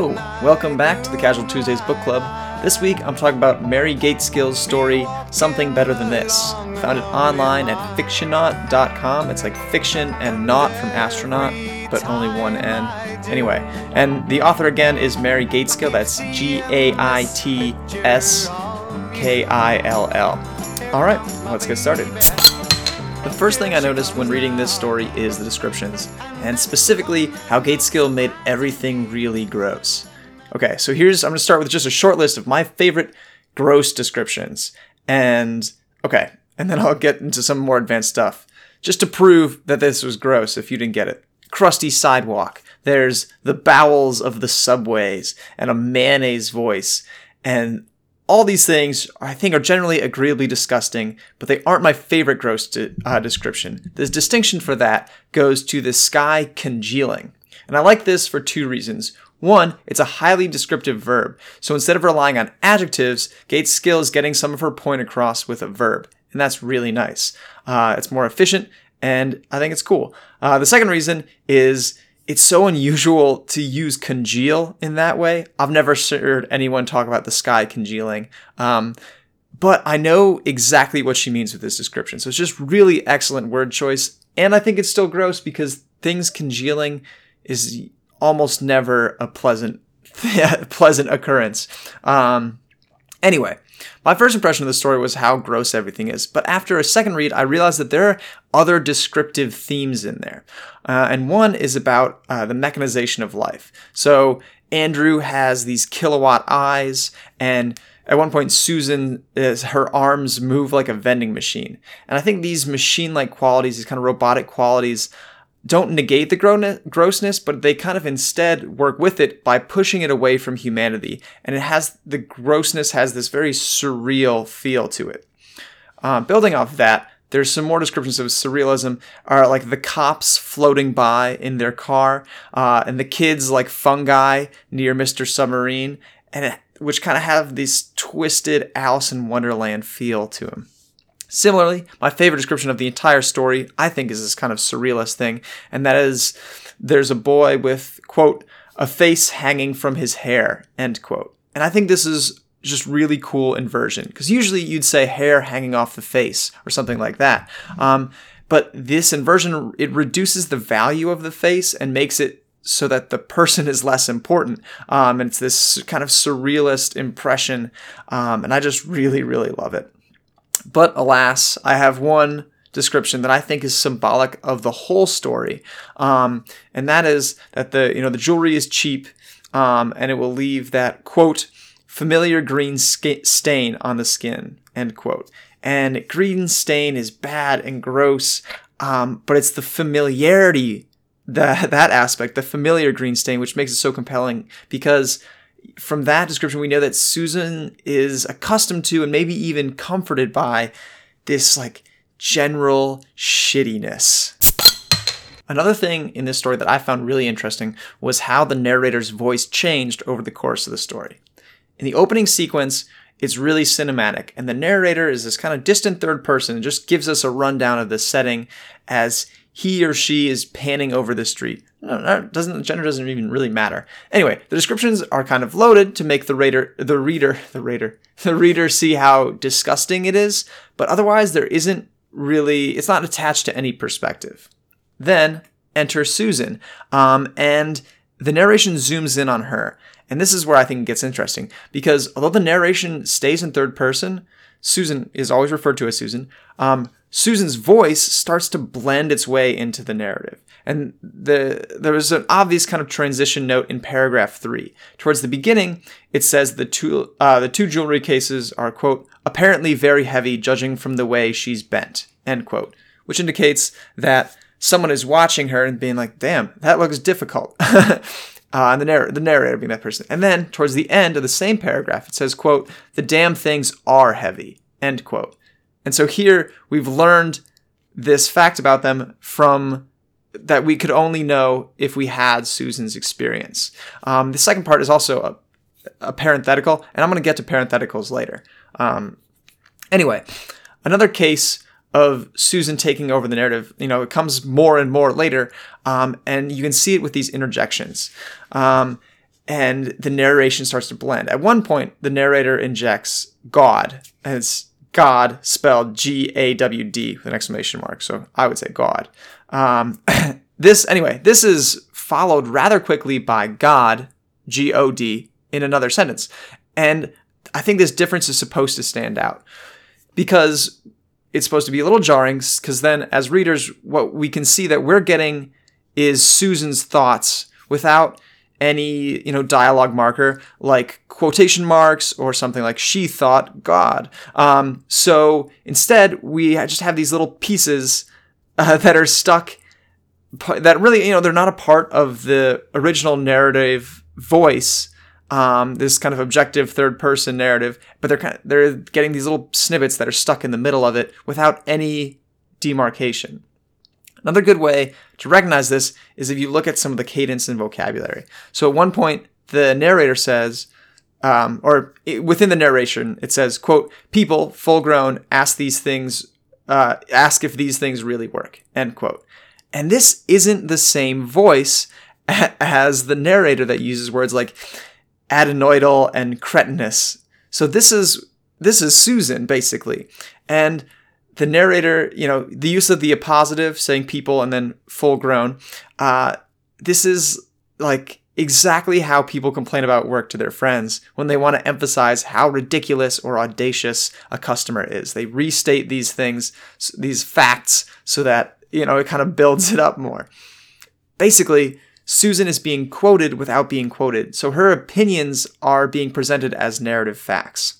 Welcome back to the Casual Tuesdays Book Club. This week I'm talking about Mary Gaitskill's story, Something Better Than This. Found it online at fictionaut.com. It's like fiction and not from astronaut, but only one N. Anyway, and the author again is Mary Gaitskill. That's G A I T S K I L L. All right, let's get started. The first thing I noticed when reading this story is the descriptions, and specifically how Gaitskill made everything really gross. Okay, so here's I'm gonna start with just a short list of my favorite gross descriptions. And okay, and then I'll get into some more advanced stuff. Just to prove that this was gross if you didn't get it. Crusty sidewalk. There's the bowels of the subways and a mayonnaise voice. And all these things I think are generally agreeably disgusting, but they aren't my favorite gross de- uh, description. The distinction for that goes to the sky congealing. And I like this for two reasons. One, it's a highly descriptive verb. So instead of relying on adjectives, Gaitskill is getting some of her point across with a verb. And that's really nice. Uh, it's more efficient, and I think it's cool. Uh, the second reason is it's so unusual to use congeal in that way. I've never heard anyone talk about the sky congealing. Um, but I know exactly what she means with this description. So it's just really excellent word choice. And I think it's still gross because things congealing is almost never a pleasant, pleasant occurrence. Um, anyway, my first impression of the story was how gross everything is, but after a second read, I realized that there are other descriptive themes in there. Uh, and one is about uh, the mechanization of life. So Andrew has these kilowatt eyes, and at one point, Susan is her arms move like a vending machine. And I think these machine like qualities, these kind of robotic qualities, don't negate the grossness, but they kind of instead work with it by pushing it away from humanity. And it has the grossness has this very surreal feel to it. Uh, building off that, there's some more descriptions of surrealism, are like the cops floating by in their car, uh, and the kids like fungi near Mr. Submarine, and it, which kind of have this twisted Alice in Wonderland feel to them. Similarly, my favorite description of the entire story, I think, is this kind of surrealist thing, and that is there's a boy with, quote, a face hanging from his hair, end quote. And I think this is just really cool inversion, because usually you'd say hair hanging off the face or something like that. Um, but this inversion, it reduces the value of the face and makes it so that the person is less important. Um, and it's this kind of surrealist impression. Um, and I just really, really love it. But alas, I have one description that I think is symbolic of the whole story, um, and that is that the you know the jewelry is cheap, um, and it will leave that quote familiar green sk- stain on the skin end quote. And green stain is bad and gross, um, but it's the familiarity that that aspect, the familiar green stain, which makes it so compelling because from that description, we know that Susan is accustomed to and maybe even comforted by this like general shittiness. Another thing in this story that I found really interesting was how the narrator's voice changed over the course of the story. In the opening sequence, it's really cinematic, and the narrator is this kind of distant third person and just gives us a rundown of the setting as he or she is panning over the street. Doesn't gender doesn't even really matter. Anyway, the descriptions are kind of loaded to make the reader, the reader, the reader, the reader see how disgusting it is, but otherwise there isn't really. It's not attached to any perspective. Then enter Susan, um, and the narration zooms in on her, and this is where I think it gets interesting because although the narration stays in third person, Susan is always referred to as Susan. Um, Susan's voice starts to blend its way into the narrative. And the there was an obvious kind of transition note in paragraph three. Towards the beginning, it says the two uh, the two jewelry cases are quote apparently very heavy, judging from the way she's bent end quote, which indicates that someone is watching her and being like, "Damn, that looks difficult." uh, and the, narr- the narrator being that person. And then towards the end of the same paragraph, it says, "quote The damn things are heavy." End quote. And so here we've learned this fact about them from that we could only know if we had Susan's experience. Um, the second part is also a, a parenthetical, and I'm going to get to parentheticals later. Um, anyway, another case of Susan taking over the narrative, you know, it comes more and more later, um, and you can see it with these interjections. Um, and the narration starts to blend. At one point, the narrator injects God, it's God spelled G A W D with an exclamation mark. So I would say God. Um, this, anyway, this is followed rather quickly by God, G O D, in another sentence. And I think this difference is supposed to stand out because it's supposed to be a little jarring because then as readers, what we can see that we're getting is Susan's thoughts without any you know dialogue marker like quotation marks or something like she thought god. Um, so instead we just have these little pieces uh, that are stuck that really you know they're not a part of the original narrative voice um, this kind of objective third person narrative but they're kind of, they're getting these little snippets that are stuck in the middle of it without any demarcation Another good way to recognize this is if you look at some of the cadence and vocabulary. So at one point, the narrator says, um, or within the narration, it says, "quote People, full grown, ask these things, uh, ask if these things really work." End quote. And this isn't the same voice as the narrator that uses words like adenoidal and cretinous. So this is this is Susan basically, and the narrator, you know, the use of the appositive, saying people and then full grown, uh, this is like exactly how people complain about work to their friends when they want to emphasize how ridiculous or audacious a customer is. They restate these things, these facts, so that, you know, it kind of builds it up more. Basically, Susan is being quoted without being quoted, so her opinions are being presented as narrative facts.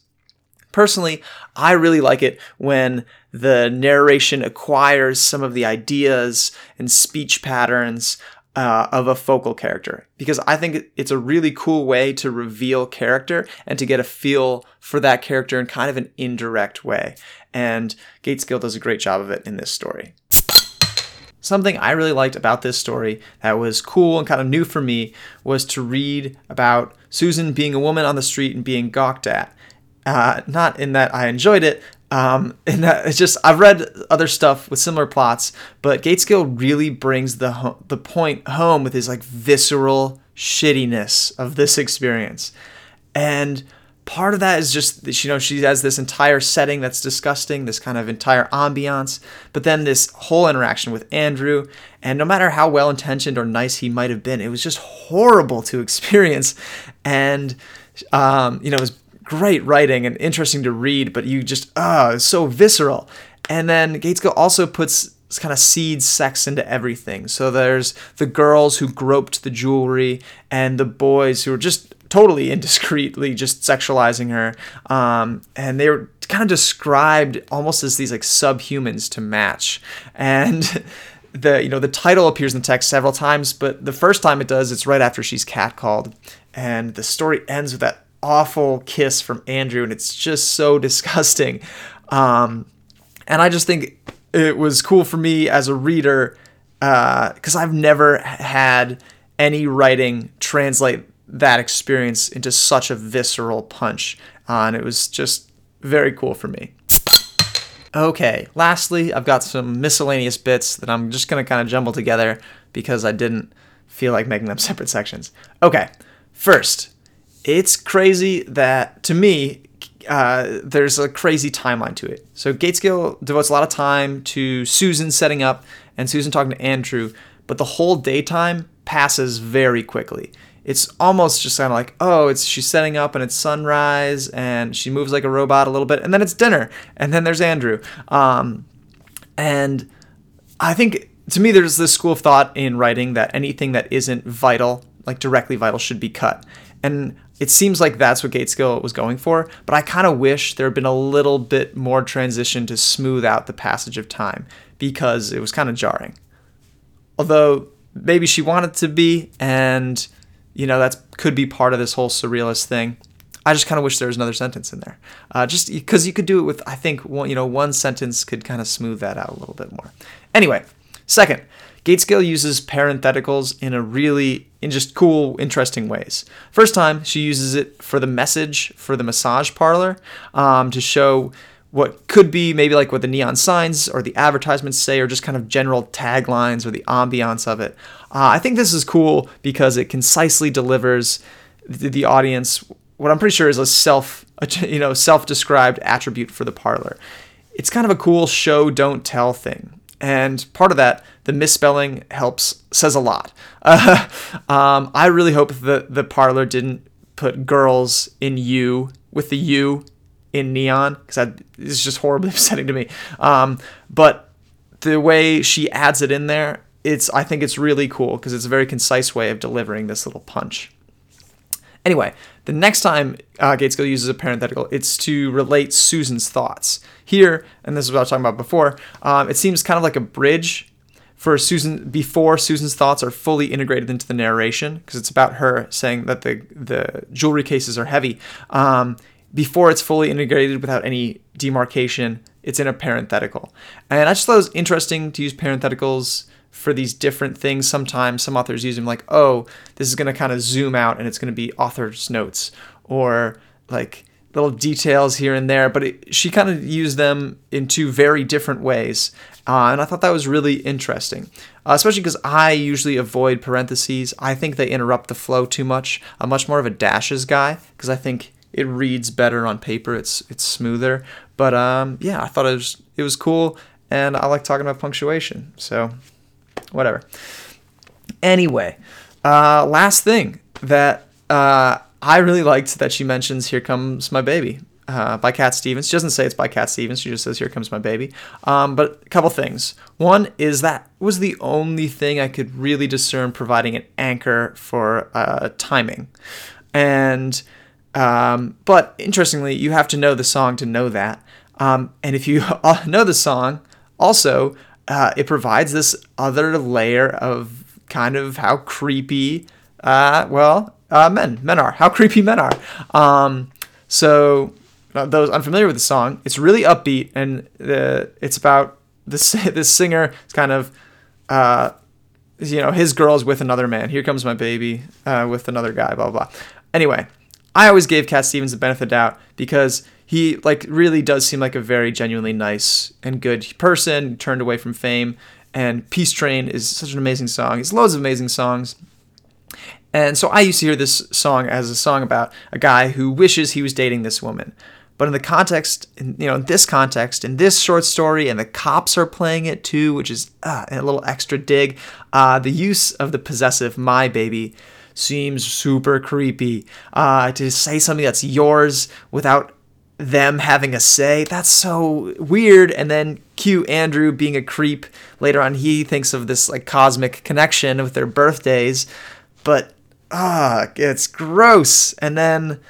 Personally, I really like it when the narration acquires some of the ideas and speech patterns uh, of a focal character because I think it's a really cool way to reveal character and to get a feel for that character in kind of an indirect way. And Gaitskill does a great job of it in this story. Something I really liked about this story that was cool and kind of new for me was to read about Susan being a woman on the street and being gawked at. Uh, not in that I enjoyed it, um, and that it's just I've read other stuff with similar plots, but Gaitskill really brings the ho- the point home with his like visceral shittiness of this experience, and part of that is just you know she has this entire setting that's disgusting, this kind of entire ambiance, but then this whole interaction with Andrew, and no matter how well intentioned or nice he might have been, it was just horrible to experience, and um, you know it was great writing and interesting to read, but you just, ah, so visceral. And then Gaitskill also puts kind of seeds sex into everything. So there's the girls who groped the jewelry and the boys who were just totally indiscreetly just sexualizing her. Um, and they were kind of described almost as these like subhumans to match. And the you know the title appears in the text several times, but the first time it does, it's right after she's catcalled. And the story ends with that awful kiss from Andrew, and it's just so disgusting. Um, and I just think it was cool for me as a reader uh because uh, I've never had any writing translate that experience into such a visceral punch. Uh, and it was just very cool for me. Okay, lastly, I've got some miscellaneous bits that I'm just to kind of jumble together because I didn't feel like making them separate sections. Okay, first, it's crazy that to me uh, there's a crazy timeline to it. So Gaitskill devotes a lot of time to Susan setting up and Susan talking to Andrew, but the whole daytime passes very quickly. It's almost just kind of like, oh, it's she's setting up and it's sunrise and she moves like a robot a little bit, and then it's dinner, and then there's Andrew. Um, and I think to me, there's this school of thought in writing that anything that isn't vital, like directly vital, should be cut. And it seems like that's what Gaitskill was going for, but I kind of wish there had been a little bit more transition to smooth out the passage of time because it was kind of jarring. Although maybe she wanted to be, and you know that could be part of this whole surrealist thing. I just kind of wish there was another sentence in there, uh, just because you could do it with. I think one, you know, one sentence could kind of smooth that out a little bit more. Anyway, second, Gaitskill uses parentheticals in a really in just cool, interesting ways. First time, she uses it for the message for the massage parlor um, to show what could be maybe like what the neon signs or the advertisements say, or just kind of general taglines or the ambiance of it. Uh, I think this is cool because it concisely delivers the, the audience what I'm pretty sure is a self you know self-described attribute for the parlor. It's kind of a cool show don't tell thing, and part of that the misspelling helps says a lot. Uh, um, I really hope that the parlor didn't put girls in U with the U in neon because it's just horribly upsetting to me. Um, but the way she adds it in there, it's I think it's really cool because it's a very concise way of delivering this little punch. Anyway, the next time uh, Gaitskill uses a parenthetical, it's to relate Susan's thoughts. Here, and this is what I was talking about before, um, it seems kind of like a bridge for Susan before Susan's thoughts are fully integrated into the narration because it's about her saying that the the jewelry cases are heavy. Um, before it's fully integrated without any demarcation, it's in a parenthetical. And I just thought it was interesting to use parentheticals for these different things. Sometimes some authors use them like, oh, this is going to kind of zoom out and it's going to be author's notes or like little details here and there. But it, she kind of used them in two very different ways. Uh, and I thought that was really interesting, uh, especially because I usually avoid parentheses. I think they interrupt the flow too much. I'm much more of a dashes guy because I think it reads better on paper. It's it's smoother. But um, yeah, I thought it was it was cool, and I like talking about punctuation. So whatever. Anyway, uh, last thing that uh, I really liked that she mentions "Here Comes My Baby." uh, by Cat Stevens. She doesn't say it's by Cat Stevens. She just says, "Here comes my baby." Um, but a couple things. One is that was the only thing I could really discern providing an anchor for uh, timing, and um, but interestingly, you have to know the song to know that. Um, and if you know the song, also uh, it provides this other layer of kind of how creepy, uh, well, uh, men men are, how creepy men are. Um, so uh, those unfamiliar with the song, it's really upbeat and the it's about this this singer is kind of uh, you know his girl's with another man. Here comes my baby uh, with another guy. Blah, blah blah. Anyway, I always gave Cat Stevens the benefit of the doubt because he like really does seem like a very genuinely nice and good person. Turned away from fame, and Peace Train is such an amazing song. It's loads of amazing songs. And so I used to hear this song as a song about a guy who wishes he was dating this woman. But in the context, in, you know, in this context, in this short story, and the cops are playing it too, which is uh, a little extra dig. Uh, the use of the possessive "my baby" seems super creepy. Uh, to say something that's yours without them having a say, that's so weird. And then cue Andrew being a creep. Later on, he thinks of this like cosmic connection with their birthdays, but ah, it's gross. And then,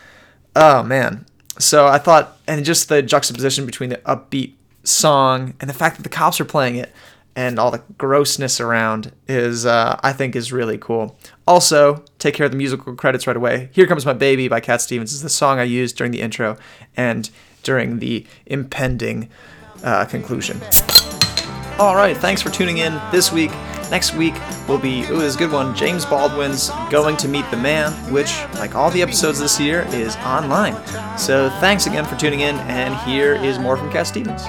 oh man, so I thought, and just the juxtaposition between the upbeat song and the fact that the cops are playing it and all the grossness around is, uh, I think, is really cool. Also, take care of the musical credits right away. Here Comes My Baby by Cat Stevens is the song I used during the intro and during the impending uh, conclusion. All right, thanks for tuning in this week. Next week will be, ooh, this is a good one, James Baldwin's Going to Meet the Man, which, like all the episodes this year, is online. So thanks again for tuning in, and here is more from Cat Stevens.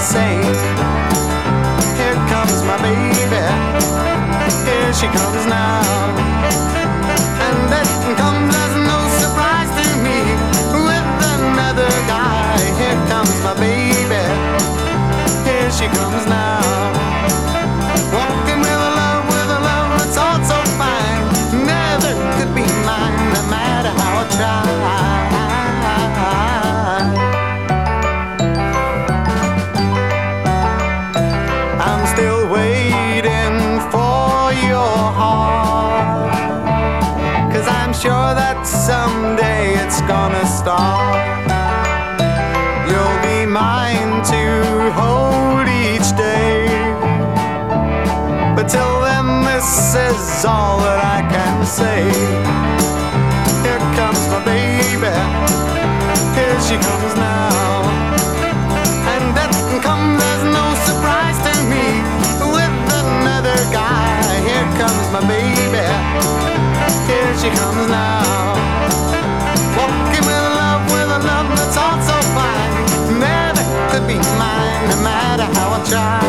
Same. Here comes my baby, here she comes now. someday it's gonna stop. You'll be mine to hold each day. But till then, this is all that I can say. Here comes my baby. Here she comes now. And that comes as no surprise to me. With another guy, here comes my baby. Here she comes now. Matter